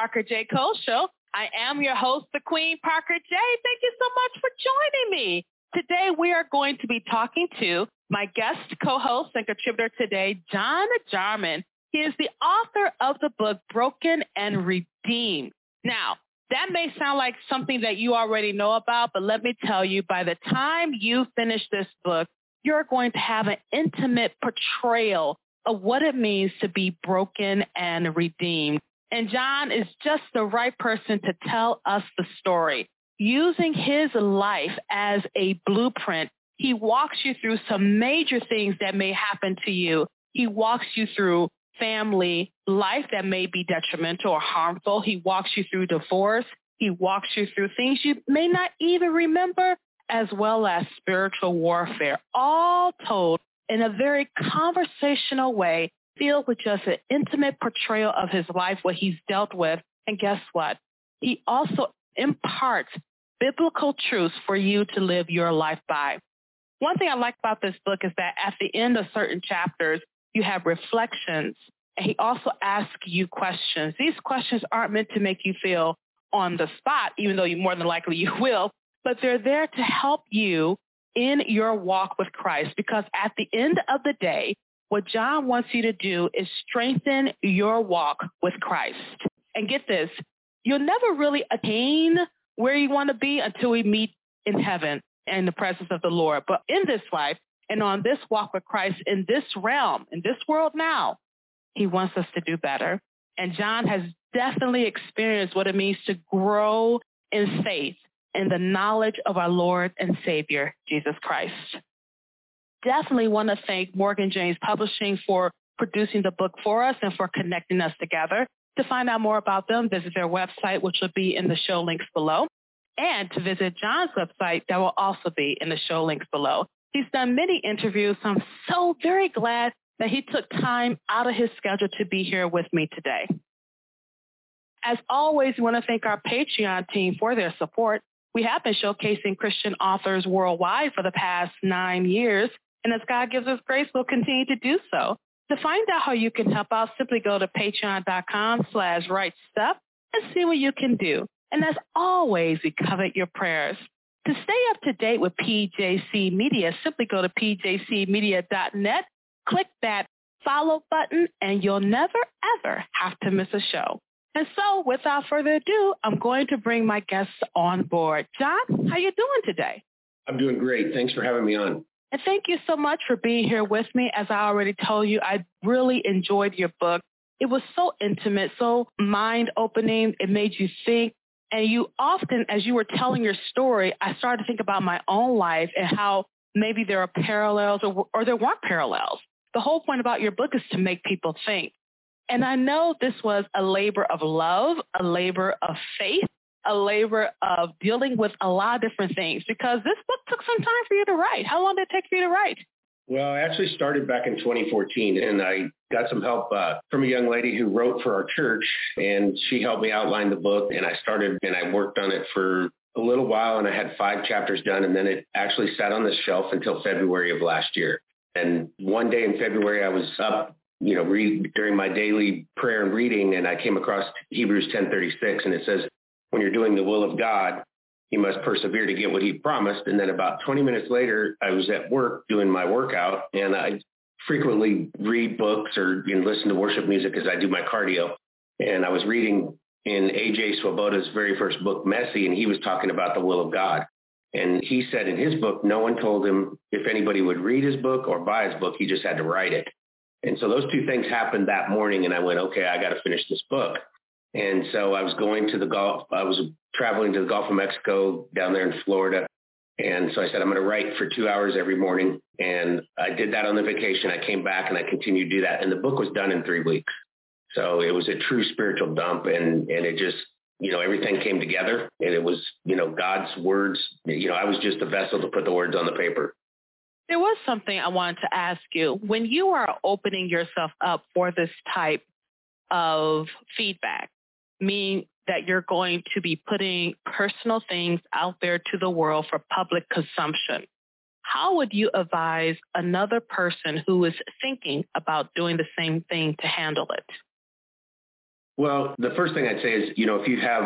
Parker J. Cole Show. I am your host, the Queen Parker J. Thank you so much for joining me. Today we are going to be talking to my guest co-host and contributor today, John Jarman. He is the author of the book Broken and Redeemed. Now, that may sound like something that you already know about, but let me tell you, by the time you finish this book, you're going to have an intimate portrayal of what it means to be broken and redeemed. And John is just the right person to tell us the story. Using his life as a blueprint, he walks you through some major things that may happen to you. He walks you through family life that may be detrimental or harmful. He walks you through divorce. He walks you through things you may not even remember, as well as spiritual warfare, all told in a very conversational way, filled with just an intimate portrayal of his life, what he's dealt with. And guess what? He also imparts biblical truths for you to live your life by. One thing I like about this book is that at the end of certain chapters, you have reflections. And he also asks you questions. These questions aren't meant to make you feel on the spot, even though you more than likely you will, but they're there to help you in your walk with Christ. Because at the end of the day, what John wants you to do is strengthen your walk with Christ. And get this, you'll never really attain where you want to be until we meet in heaven in the presence of the Lord. But in this life and on this walk with Christ, in this realm, in this world now, he wants us to do better. And John has definitely experienced what it means to grow in faith in the knowledge of our Lord and Savior, Jesus Christ. Definitely want to thank Morgan James Publishing for producing the book for us and for connecting us together. To find out more about them, visit their website, which will be in the show links below. And to visit John's website, that will also be in the show links below. He's done many interviews, so I'm so very glad that he took time out of his schedule to be here with me today. As always, we want to thank our Patreon team for their support. We have been showcasing Christian authors worldwide for the past nine years, and as God gives us grace, we'll continue to do so. To find out how you can help out, simply go to patreon.com slash right stuff and see what you can do. And as always, we covet your prayers. To stay up to date with PJC Media, simply go to pjcmedia.net, click that follow button, and you'll never, ever have to miss a show. And so without further ado, I'm going to bring my guests on board. John, how you doing today? I'm doing great. Thanks for having me on. And thank you so much for being here with me. As I already told you, I really enjoyed your book. It was so intimate, so mind-opening. It made you think. And you often, as you were telling your story, I started to think about my own life and how maybe there are parallels or, or there weren't parallels. The whole point about your book is to make people think. And I know this was a labor of love, a labor of faith, a labor of dealing with a lot of different things because this book took some time for you to write. How long did it take for you to write? Well, I actually started back in 2014 and I got some help uh, from a young lady who wrote for our church and she helped me outline the book and I started and I worked on it for a little while and I had five chapters done and then it actually sat on the shelf until February of last year. And one day in February I was up you know, read during my daily prayer and reading, and I came across Hebrews 10:36, and it says, "When you're doing the will of God, you must persevere to get what He promised." And then about 20 minutes later, I was at work doing my workout, and I frequently read books or you know, listen to worship music as I do my cardio. And I was reading in A.J. Swoboda's very first book, Messy, and he was talking about the will of God. And he said in his book, no one told him if anybody would read his book or buy his book, he just had to write it. And so those two things happened that morning and I went, okay, I got to finish this book. And so I was going to the Gulf. I was traveling to the Gulf of Mexico down there in Florida. And so I said, I'm going to write for two hours every morning. And I did that on the vacation. I came back and I continued to do that. And the book was done in three weeks. So it was a true spiritual dump and, and it just, you know, everything came together and it was, you know, God's words, you know, I was just a vessel to put the words on the paper. There was something I wanted to ask you. When you are opening yourself up for this type of feedback, meaning that you're going to be putting personal things out there to the world for public consumption, how would you advise another person who is thinking about doing the same thing to handle it? Well, the first thing I'd say is, you know, if you have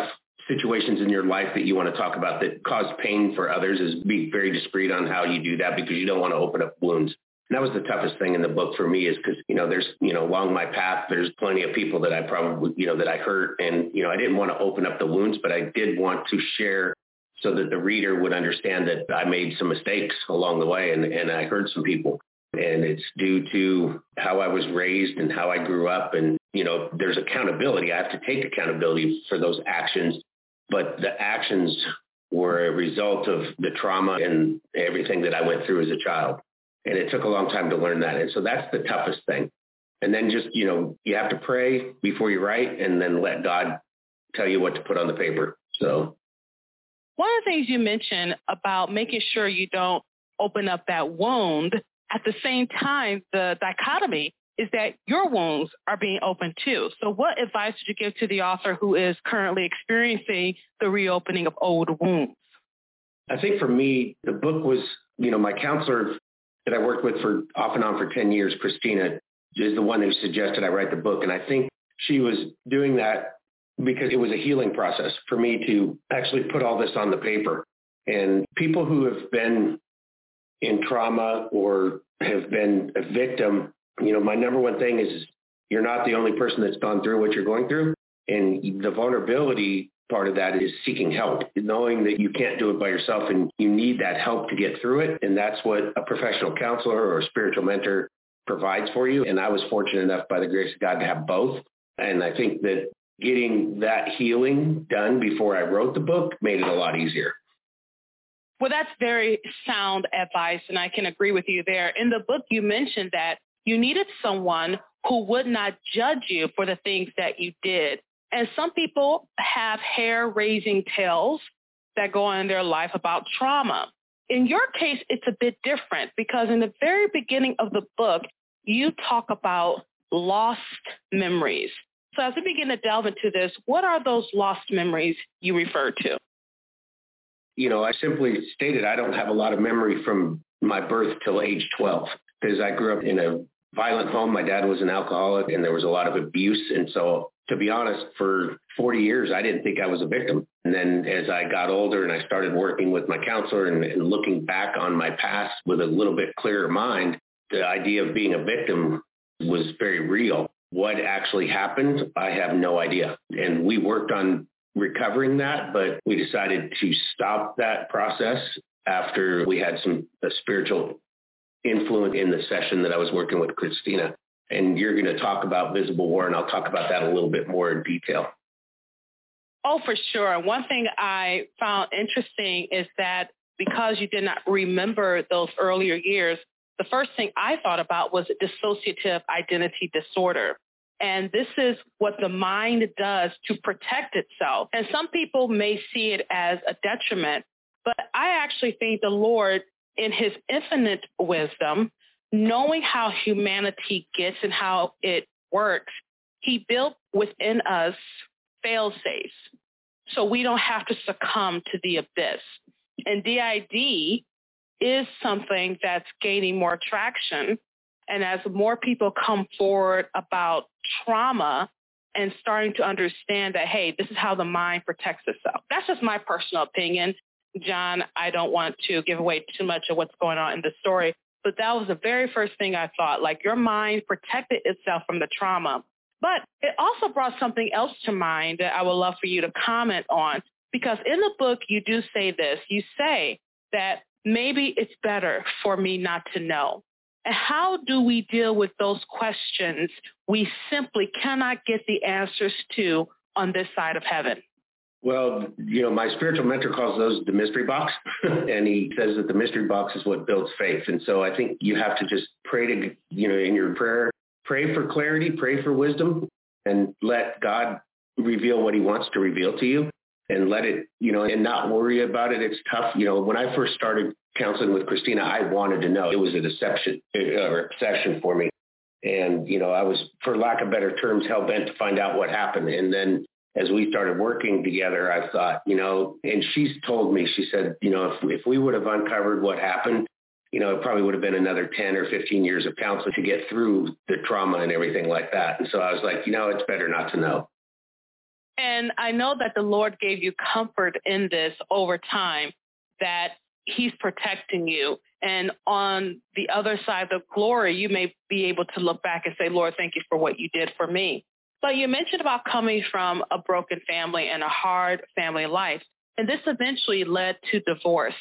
situations in your life that you want to talk about that cause pain for others is be very discreet on how you do that because you don't want to open up wounds. That was the toughest thing in the book for me is because, you know, there's, you know, along my path, there's plenty of people that I probably, you know, that I hurt. And, you know, I didn't want to open up the wounds, but I did want to share so that the reader would understand that I made some mistakes along the way and, and I hurt some people. And it's due to how I was raised and how I grew up. And, you know, there's accountability. I have to take accountability for those actions but the actions were a result of the trauma and everything that I went through as a child. And it took a long time to learn that. And so that's the toughest thing. And then just, you know, you have to pray before you write and then let God tell you what to put on the paper. So one of the things you mentioned about making sure you don't open up that wound at the same time, the dichotomy is that your wounds are being opened too. So what advice would you give to the author who is currently experiencing the reopening of old wounds? I think for me, the book was, you know, my counselor that I worked with for off and on for 10 years, Christina, is the one who suggested I write the book. And I think she was doing that because it was a healing process for me to actually put all this on the paper. And people who have been in trauma or have been a victim you know, my number one thing is you're not the only person that's gone through what you're going through. And the vulnerability part of that is seeking help, knowing that you can't do it by yourself and you need that help to get through it. And that's what a professional counselor or a spiritual mentor provides for you. And I was fortunate enough by the grace of God to have both. And I think that getting that healing done before I wrote the book made it a lot easier. Well, that's very sound advice, and I can agree with you there. In the book, you mentioned that you needed someone who would not judge you for the things that you did. And some people have hair-raising tales that go on in their life about trauma. In your case, it's a bit different because in the very beginning of the book, you talk about lost memories. So as we begin to delve into this, what are those lost memories you refer to? You know, I simply stated I don't have a lot of memory from my birth till age 12 because I grew up in a violent home. My dad was an alcoholic and there was a lot of abuse. And so to be honest, for 40 years, I didn't think I was a victim. And then as I got older and I started working with my counselor and, and looking back on my past with a little bit clearer mind, the idea of being a victim was very real. What actually happened, I have no idea. And we worked on recovering that, but we decided to stop that process after we had some spiritual influence in the session that I was working with Christina. And you're going to talk about visible war, and I'll talk about that a little bit more in detail. Oh, for sure. One thing I found interesting is that because you did not remember those earlier years, the first thing I thought about was dissociative identity disorder. And this is what the mind does to protect itself. And some people may see it as a detriment, but I actually think the Lord in his infinite wisdom, knowing how humanity gets and how it works, he built within us fail safes so we don't have to succumb to the abyss. And DID is something that's gaining more traction. And as more people come forward about trauma and starting to understand that, hey, this is how the mind protects itself. That's just my personal opinion. John, I don't want to give away too much of what's going on in the story, but that was the very first thing I thought, like your mind protected itself from the trauma. But it also brought something else to mind that I would love for you to comment on, because in the book, you do say this. You say that maybe it's better for me not to know. And how do we deal with those questions we simply cannot get the answers to on this side of heaven? Well, you know, my spiritual mentor calls those the mystery box. and he says that the mystery box is what builds faith. And so I think you have to just pray to, you know, in your prayer, pray for clarity, pray for wisdom, and let God reveal what he wants to reveal to you and let it, you know, and not worry about it. It's tough. You know, when I first started counseling with Christina, I wanted to know. It was a deception uh, or obsession for me. And, you know, I was, for lack of better terms, hell bent to find out what happened. And then as we started working together, I thought, you know, and she's told me, she said, you know, if, if we would have uncovered what happened, you know, it probably would have been another 10 or 15 years of counseling to get through the trauma and everything like that. And so I was like, you know, it's better not to know. And I know that the Lord gave you comfort in this over time, that he's protecting you. And on the other side of glory, you may be able to look back and say, Lord, thank you for what you did for me. But you mentioned about coming from a broken family and a hard family life. And this eventually led to divorce.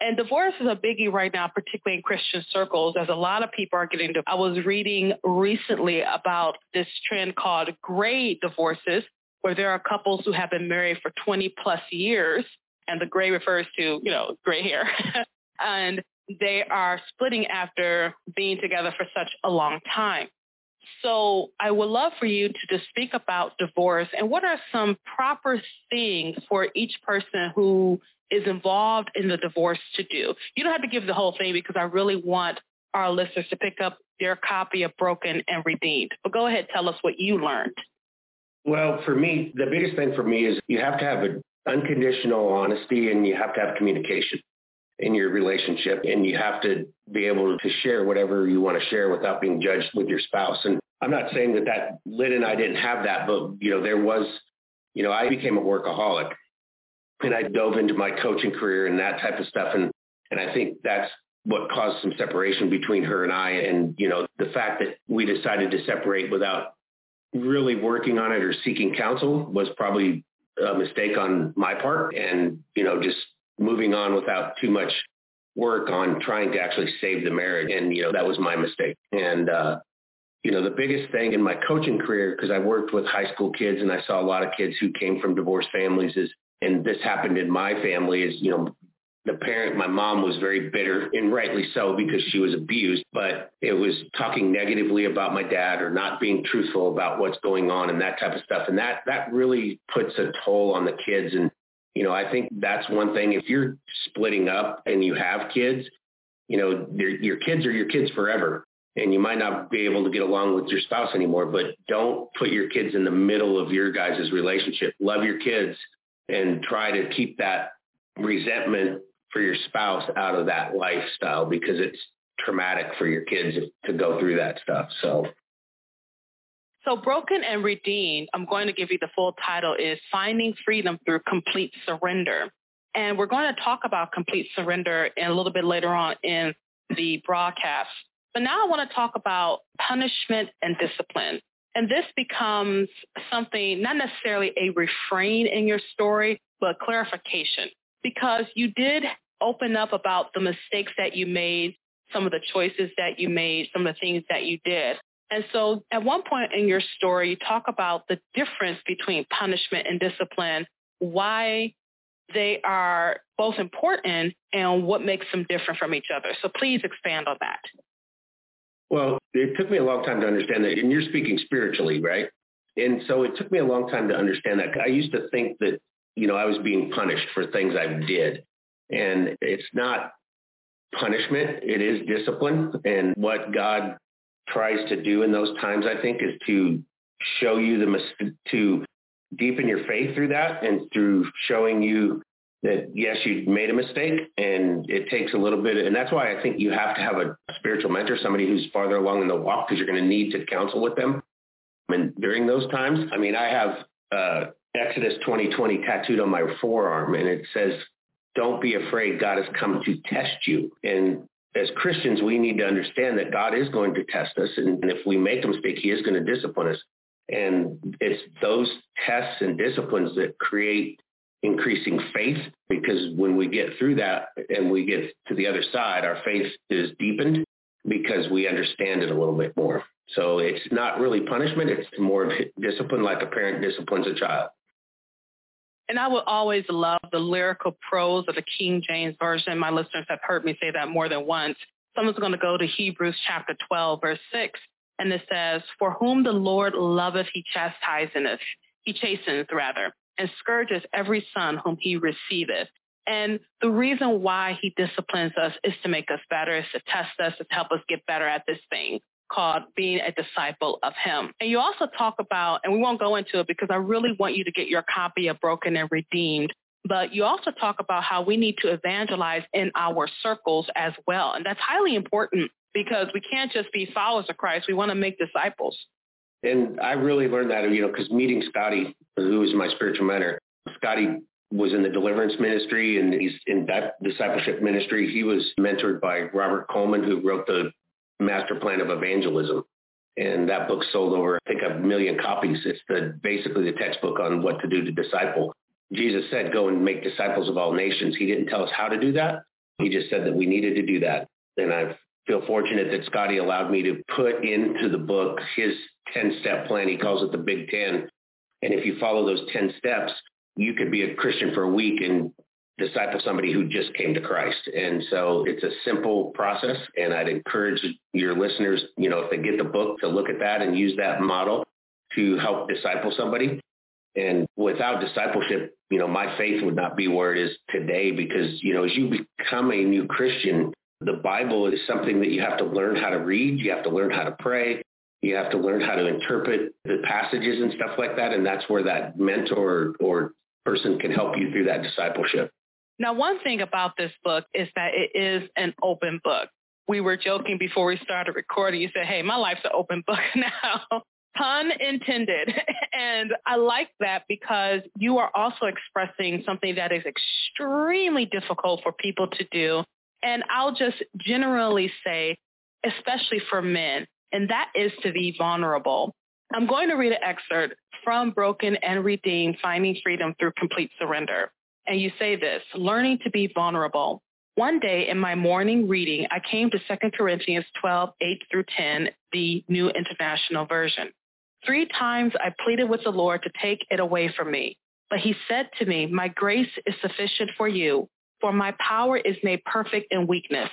And divorce is a biggie right now, particularly in Christian circles, as a lot of people are getting divorced. I was reading recently about this trend called gray divorces, where there are couples who have been married for 20 plus years, and the gray refers to, you know, gray hair. and they are splitting after being together for such a long time. So I would love for you to just speak about divorce and what are some proper things for each person who is involved in the divorce to do. You don't have to give the whole thing because I really want our listeners to pick up their copy of Broken and Redeemed. But go ahead, tell us what you learned. Well, for me, the biggest thing for me is you have to have an unconditional honesty and you have to have communication in your relationship and you have to be able to share whatever you want to share without being judged with your spouse. And I'm not saying that that Lynn and I didn't have that, but you know, there was, you know, I became a workaholic and I dove into my coaching career and that type of stuff. And, and I think that's what caused some separation between her and I. And, you know, the fact that we decided to separate without really working on it or seeking counsel was probably a mistake on my part. And, you know, just moving on without too much work on trying to actually save the marriage. And, you know, that was my mistake. And, uh, you know, the biggest thing in my coaching career, because I worked with high school kids and I saw a lot of kids who came from divorced families is, and this happened in my family is, you know, the parent, my mom was very bitter and rightly so because she was abused, but it was talking negatively about my dad or not being truthful about what's going on and that type of stuff. And that, that really puts a toll on the kids. And you know, I think that's one thing. If you're splitting up and you have kids, you know, your kids are your kids forever. And you might not be able to get along with your spouse anymore, but don't put your kids in the middle of your guys' relationship. Love your kids and try to keep that resentment for your spouse out of that lifestyle because it's traumatic for your kids to go through that stuff. So so Broken and Redeemed, I'm going to give you the full title is Finding Freedom Through Complete Surrender. And we're going to talk about complete surrender a little bit later on in the broadcast. But now I want to talk about punishment and discipline. And this becomes something, not necessarily a refrain in your story, but clarification. Because you did open up about the mistakes that you made, some of the choices that you made, some of the things that you did. And so at one point in your story, you talk about the difference between punishment and discipline, why they are both important and what makes them different from each other. So please expand on that. Well, it took me a long time to understand that. And you're speaking spiritually, right? And so it took me a long time to understand that. I used to think that, you know, I was being punished for things I did. And it's not punishment. It is discipline. And what God tries to do in those times, I think, is to show you the mis- to deepen your faith through that and through showing you that yes, you made a mistake and it takes a little bit. And that's why I think you have to have a spiritual mentor, somebody who's farther along in the walk because you're going to need to counsel with them. And during those times, I mean, I have uh, Exodus 2020 tattooed on my forearm and it says, don't be afraid. God has come to test you. And as Christians, we need to understand that God is going to test us. And if we make a mistake, he is going to discipline us. And it's those tests and disciplines that create increasing faith because when we get through that and we get to the other side, our faith is deepened because we understand it a little bit more. So it's not really punishment. It's more of discipline like a parent disciplines a child. And I will always love the lyrical prose of the King James Version. My listeners have heard me say that more than once. Someone's going to go to Hebrews chapter 12, verse 6, and it says, For whom the Lord loveth, he chastiseneth, he chasteneth rather, and scourges every son whom he receiveth. And the reason why he disciplines us is to make us better, is to test us, is to help us get better at this thing called being a disciple of him. And you also talk about, and we won't go into it because I really want you to get your copy of Broken and Redeemed, but you also talk about how we need to evangelize in our circles as well. And that's highly important because we can't just be followers of Christ. We want to make disciples. And I really learned that, you know, because meeting Scotty, who was my spiritual mentor, Scotty was in the deliverance ministry and he's in that discipleship ministry. He was mentored by Robert Coleman, who wrote the master plan of evangelism. And that book sold over, I think, a million copies. It's the basically the textbook on what to do to disciple. Jesus said, go and make disciples of all nations. He didn't tell us how to do that. He just said that we needed to do that. And I feel fortunate that Scotty allowed me to put into the book his 10-step plan. He calls it the Big Ten. And if you follow those 10 steps, you could be a Christian for a week and disciple somebody who just came to Christ. And so it's a simple process. And I'd encourage your listeners, you know, if they get the book to look at that and use that model to help disciple somebody. And without discipleship, you know, my faith would not be where it is today because, you know, as you become a new Christian, the Bible is something that you have to learn how to read. You have to learn how to pray. You have to learn how to interpret the passages and stuff like that. And that's where that mentor or person can help you through that discipleship. Now, one thing about this book is that it is an open book. We were joking before we started recording. You said, hey, my life's an open book now. Pun intended. And I like that because you are also expressing something that is extremely difficult for people to do. And I'll just generally say, especially for men, and that is to be vulnerable. I'm going to read an excerpt from Broken and Redeemed, Finding Freedom Through Complete Surrender. And you say this, learning to be vulnerable. One day in my morning reading, I came to 2 Corinthians 12, 8 through 10, the New International Version. Three times I pleaded with the Lord to take it away from me. But he said to me, my grace is sufficient for you, for my power is made perfect in weakness.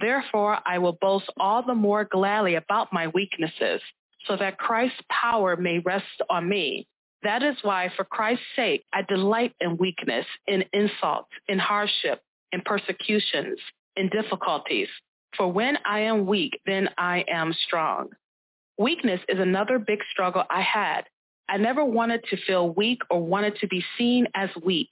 Therefore, I will boast all the more gladly about my weaknesses, so that Christ's power may rest on me. That is why, for Christ's sake, I delight in weakness, in insults, in hardship, in persecutions, in difficulties. For when I am weak, then I am strong. Weakness is another big struggle I had. I never wanted to feel weak or wanted to be seen as weak.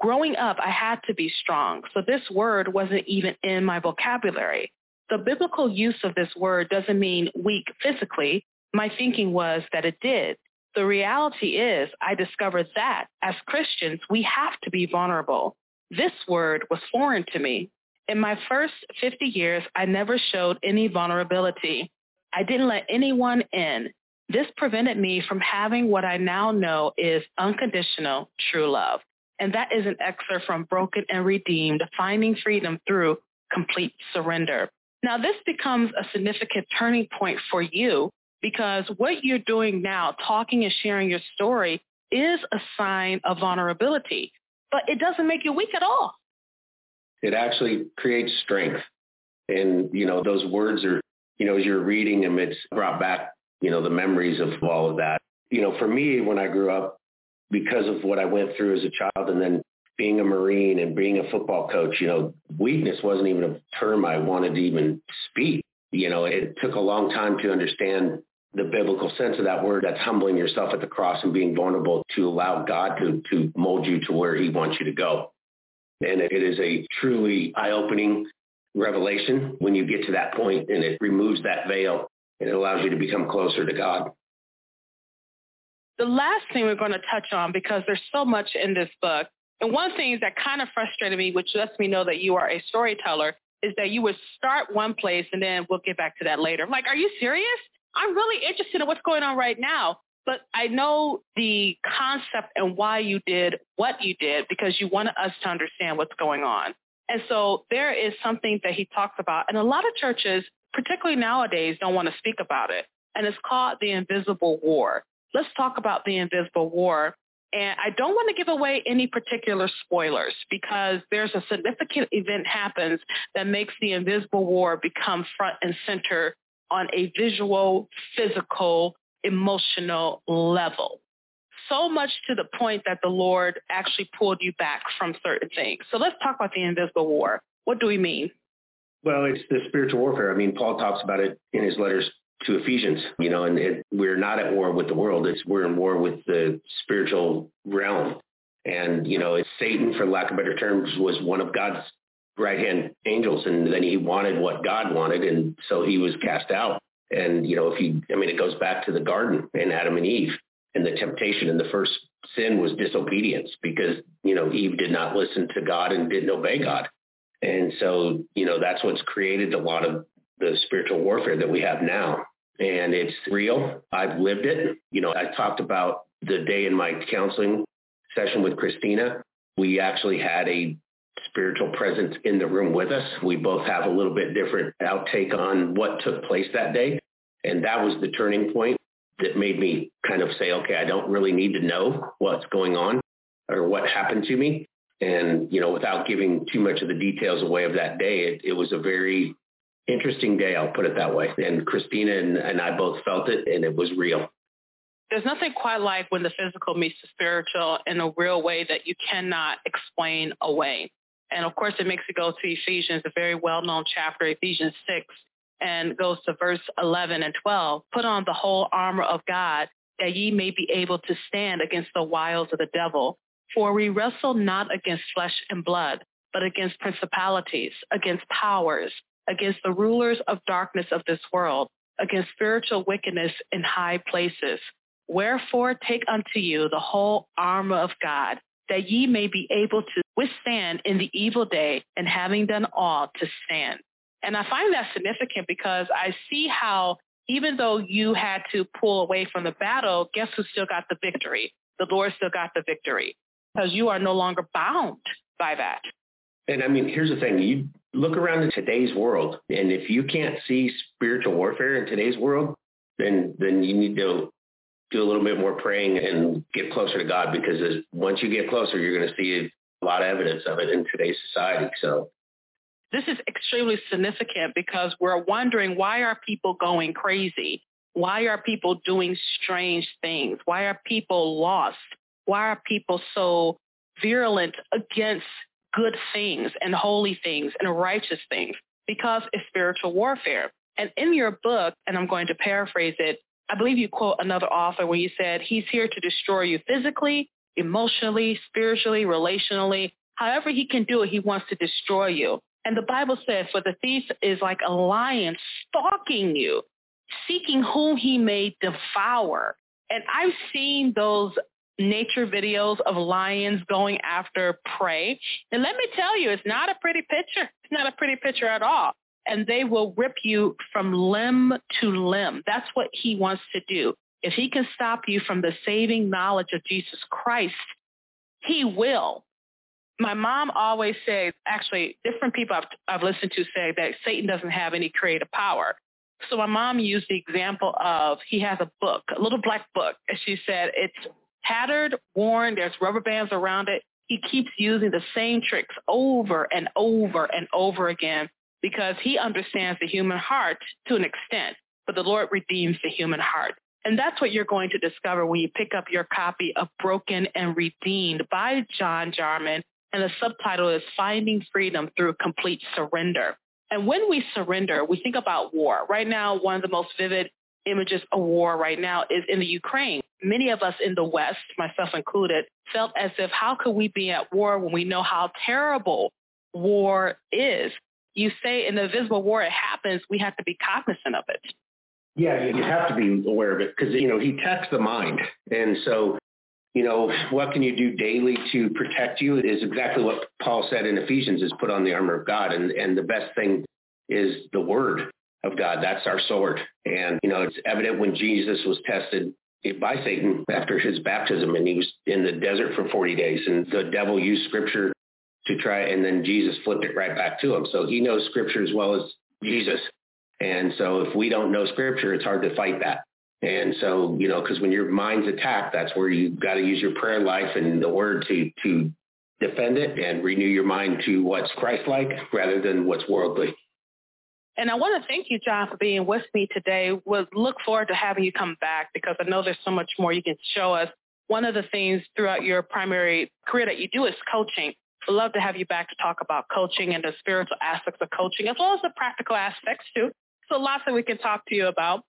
Growing up, I had to be strong, so this word wasn't even in my vocabulary. The biblical use of this word doesn't mean weak physically. My thinking was that it did. The reality is I discovered that as Christians, we have to be vulnerable. This word was foreign to me. In my first 50 years, I never showed any vulnerability. I didn't let anyone in. This prevented me from having what I now know is unconditional true love. And that is an excerpt from Broken and Redeemed, Finding Freedom Through Complete Surrender. Now, this becomes a significant turning point for you because what you're doing now, talking and sharing your story, is a sign of vulnerability, but it doesn't make you weak at all. It actually creates strength. And, you know, those words are you know, as you're reading them, it's brought back, you know, the memories of all of that. You know, for me, when I grew up, because of what I went through as a child and then being a Marine and being a football coach, you know, weakness wasn't even a term I wanted to even speak. You know, it took a long time to understand the biblical sense of that word. That's humbling yourself at the cross and being vulnerable to allow God to, to mold you to where he wants you to go. And it is a truly eye-opening revelation when you get to that point and it removes that veil and it allows you to become closer to God. The last thing we're going to touch on, because there's so much in this book, and one thing that kind of frustrated me, which lets me know that you are a storyteller, is that you would start one place and then we'll get back to that later. I'm like, are you serious? I'm really interested in what's going on right now. But I know the concept and why you did what you did because you wanted us to understand what's going on. And so there is something that he talks about, and a lot of churches, particularly nowadays, don't want to speak about it. And it's called the invisible war. Let's talk about the invisible war. And I don't want to give away any particular spoilers because there's a significant event happens that makes the invisible war become front and center on a visual, physical, emotional level so much to the point that the Lord actually pulled you back from certain things. So let's talk about the invisible war. What do we mean? Well, it's the spiritual warfare. I mean, Paul talks about it in his letters to Ephesians, you know, and it, we're not at war with the world. It's we're in war with the spiritual realm. And, you know, Satan, for lack of better terms, was one of God's right-hand angels. And then he wanted what God wanted. And so he was cast out. And, you know, if you, I mean, it goes back to the garden and Adam and Eve and the temptation and the first sin was disobedience because, you know, Eve did not listen to God and didn't obey God. And so, you know, that's what's created a lot of the spiritual warfare that we have now. And it's real. I've lived it. You know, I talked about the day in my counseling session with Christina. We actually had a spiritual presence in the room with us. We both have a little bit different outtake on what took place that day. And that was the turning point that made me kind of say, okay, I don't really need to know what's going on or what happened to me. And, you know, without giving too much of the details away of that day, it, it was a very interesting day, I'll put it that way. And Christina and, and I both felt it and it was real. There's nothing quite like when the physical meets the spiritual in a real way that you cannot explain away. And of course, it makes it go to Ephesians, a very well-known chapter, Ephesians 6, and goes to verse 11 and 12. Put on the whole armor of God that ye may be able to stand against the wiles of the devil. For we wrestle not against flesh and blood, but against principalities, against powers, against the rulers of darkness of this world, against spiritual wickedness in high places. Wherefore take unto you the whole armor of God, that ye may be able to withstand in the evil day, and having done all to stand. And I find that significant because I see how even though you had to pull away from the battle, guess who still got the victory? The Lord still got the victory because you are no longer bound by that. And I mean, here's the thing. You look around in today's world, and if you can't see spiritual warfare in today's world, then then you need to do a little bit more praying and get closer to God because once you get closer, you're going to see a lot of evidence of it in today's society. So this is extremely significant because we're wondering why are people going crazy? Why are people doing strange things? Why are people lost? Why are people so virulent against good things and holy things and righteous things? Because it's spiritual warfare. And in your book, and I'm going to paraphrase it, I believe you quote another author where you said, he's here to destroy you physically, emotionally, spiritually, relationally. However he can do it, he wants to destroy you. And the Bible says, for the thief is like a lion stalking you, seeking whom he may devour. And I've seen those nature videos of lions going after prey. And let me tell you, it's not a pretty picture. It's not a pretty picture at all and they will rip you from limb to limb. That's what he wants to do. If he can stop you from the saving knowledge of Jesus Christ, he will. My mom always says, actually, different people I've, I've listened to say that Satan doesn't have any creative power. So my mom used the example of he has a book, a little black book. And she said, it's tattered, worn, there's rubber bands around it. He keeps using the same tricks over and over and over again because he understands the human heart to an extent, but the Lord redeems the human heart. And that's what you're going to discover when you pick up your copy of Broken and Redeemed by John Jarman. And the subtitle is Finding Freedom Through Complete Surrender. And when we surrender, we think about war. Right now, one of the most vivid images of war right now is in the Ukraine. Many of us in the West, myself included, felt as if how could we be at war when we know how terrible war is? you say in the visible war it happens, we have to be cognizant of it. Yeah, you have to be aware of it because, you know, he attacks the mind. And so, you know, what can you do daily to protect you is exactly what Paul said in Ephesians is put on the armor of God. And, and the best thing is the word of God. That's our sword. And, you know, it's evident when Jesus was tested by Satan after his baptism and he was in the desert for 40 days and the devil used scripture to try, and then Jesus flipped it right back to him. So he knows scripture as well as Jesus. And so if we don't know scripture, it's hard to fight that. And so, you know, because when your mind's attacked, that's where you've got to use your prayer life and the word to to defend it and renew your mind to what's Christ-like rather than what's worldly. And I want to thank you, John, for being with me today. We'll look forward to having you come back because I know there's so much more you can show us. One of the things throughout your primary career that you do is coaching. I'd love to have you back to talk about coaching and the spiritual aspects of coaching, as well as the practical aspects too. So lots that we can talk to you about.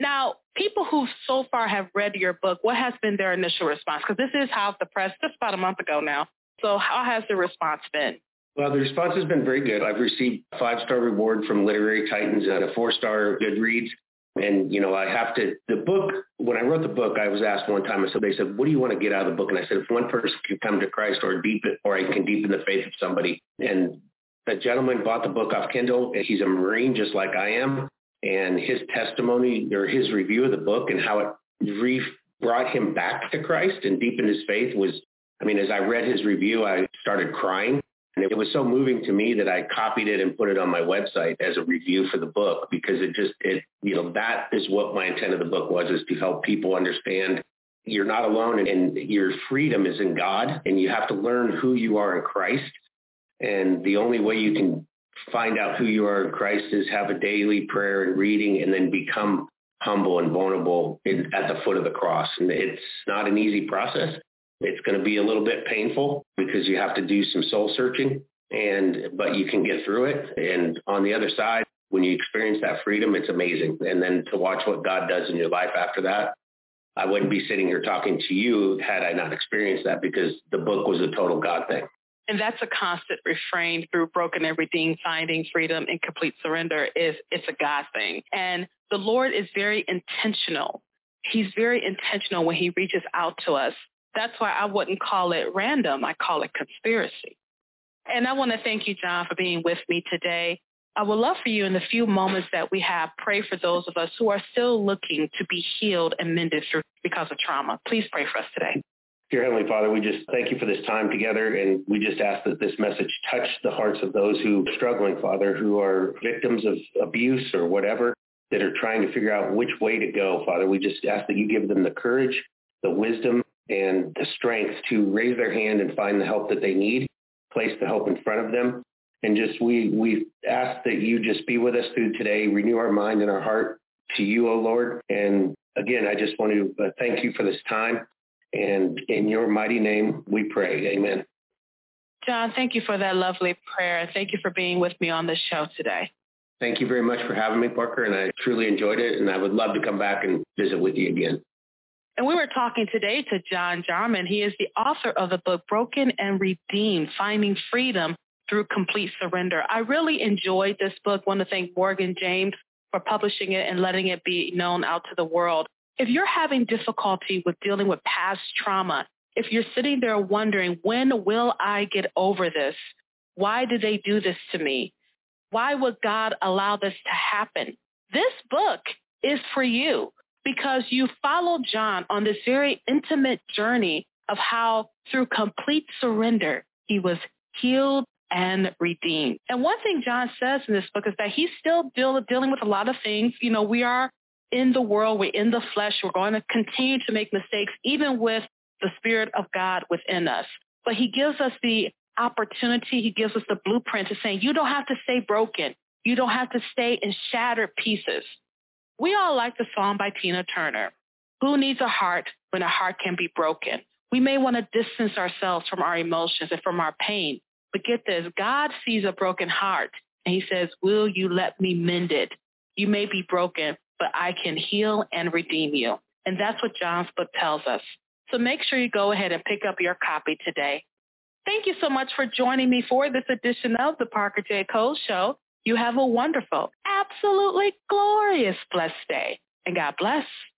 Now, people who so far have read your book, what has been their initial response? Because this is how the Press just about a month ago now. So how has the response been? Well, the response has been very good. I've received a five-star reward from Literary Titans and a four-star Goodreads. And, you know, I have to, the book, when I wrote the book, I was asked one time, I said, they said, what do you want to get out of the book? And I said, if one person can come to Christ or deepen, or I can deepen the faith of somebody. And the gentleman bought the book off Kindle. He's a Marine just like I am. And his testimony or his review of the book and how it re- brought him back to Christ and deepened his faith was, I mean, as I read his review, I started crying and it was so moving to me that I copied it and put it on my website as a review for the book because it just, it, you know, that is what my intent of the book was, is to help people understand you're not alone and your freedom is in God and you have to learn who you are in Christ. And the only way you can find out who you are in Christ is have a daily prayer and reading and then become humble and vulnerable in, at the foot of the cross. And it's not an easy process. It's going to be a little bit painful because you have to do some soul searching and but you can get through it and on the other side when you experience that freedom it's amazing and then to watch what God does in your life after that I wouldn't be sitting here talking to you had I not experienced that because the book was a total God thing. And that's a constant refrain through broken everything, finding freedom and complete surrender is it's a God thing. And the Lord is very intentional. He's very intentional when he reaches out to us that's why I wouldn't call it random. I call it conspiracy. And I want to thank you, John, for being with me today. I would love for you in the few moments that we have, pray for those of us who are still looking to be healed and mended through, because of trauma. Please pray for us today. Dear Heavenly Father, we just thank you for this time together, and we just ask that this message touch the hearts of those who are struggling, Father, who are victims of abuse or whatever, that are trying to figure out which way to go, Father. We just ask that you give them the courage, the wisdom, and the strength to raise their hand and find the help that they need, place the help in front of them. And just we we ask that you just be with us through today, renew our mind and our heart to you, O Lord. And again, I just want to uh, thank you for this time. And in your mighty name, we pray. Amen. John, thank you for that lovely prayer. Thank you for being with me on the show today. Thank you very much for having me, Parker, and I truly enjoyed it, and I would love to come back and visit with you again. And we were talking today to John Jarman. He is the author of the book Broken and Redeemed, Finding Freedom Through Complete Surrender. I really enjoyed this book. I want to thank Morgan James for publishing it and letting it be known out to the world. If you're having difficulty with dealing with past trauma, if you're sitting there wondering, when will I get over this? Why did they do this to me? Why would God allow this to happen? This book is for you because you follow John on this very intimate journey of how through complete surrender, he was healed and redeemed. And one thing John says in this book is that he's still deal, dealing with a lot of things. You know, we are in the world, we're in the flesh, we're going to continue to make mistakes, even with the Spirit of God within us. But he gives us the opportunity, he gives us the blueprint to saying, you don't have to stay broken. You don't have to stay in shattered pieces. We all like the song by Tina Turner. Who needs a heart when a heart can be broken? We may want to distance ourselves from our emotions and from our pain. But get this, God sees a broken heart and he says, will you let me mend it? You may be broken, but I can heal and redeem you. And that's what John's book tells us. So make sure you go ahead and pick up your copy today. Thank you so much for joining me for this edition of the Parker J. Cole Show. You have a wonderful, absolutely glorious, blessed day. And God bless.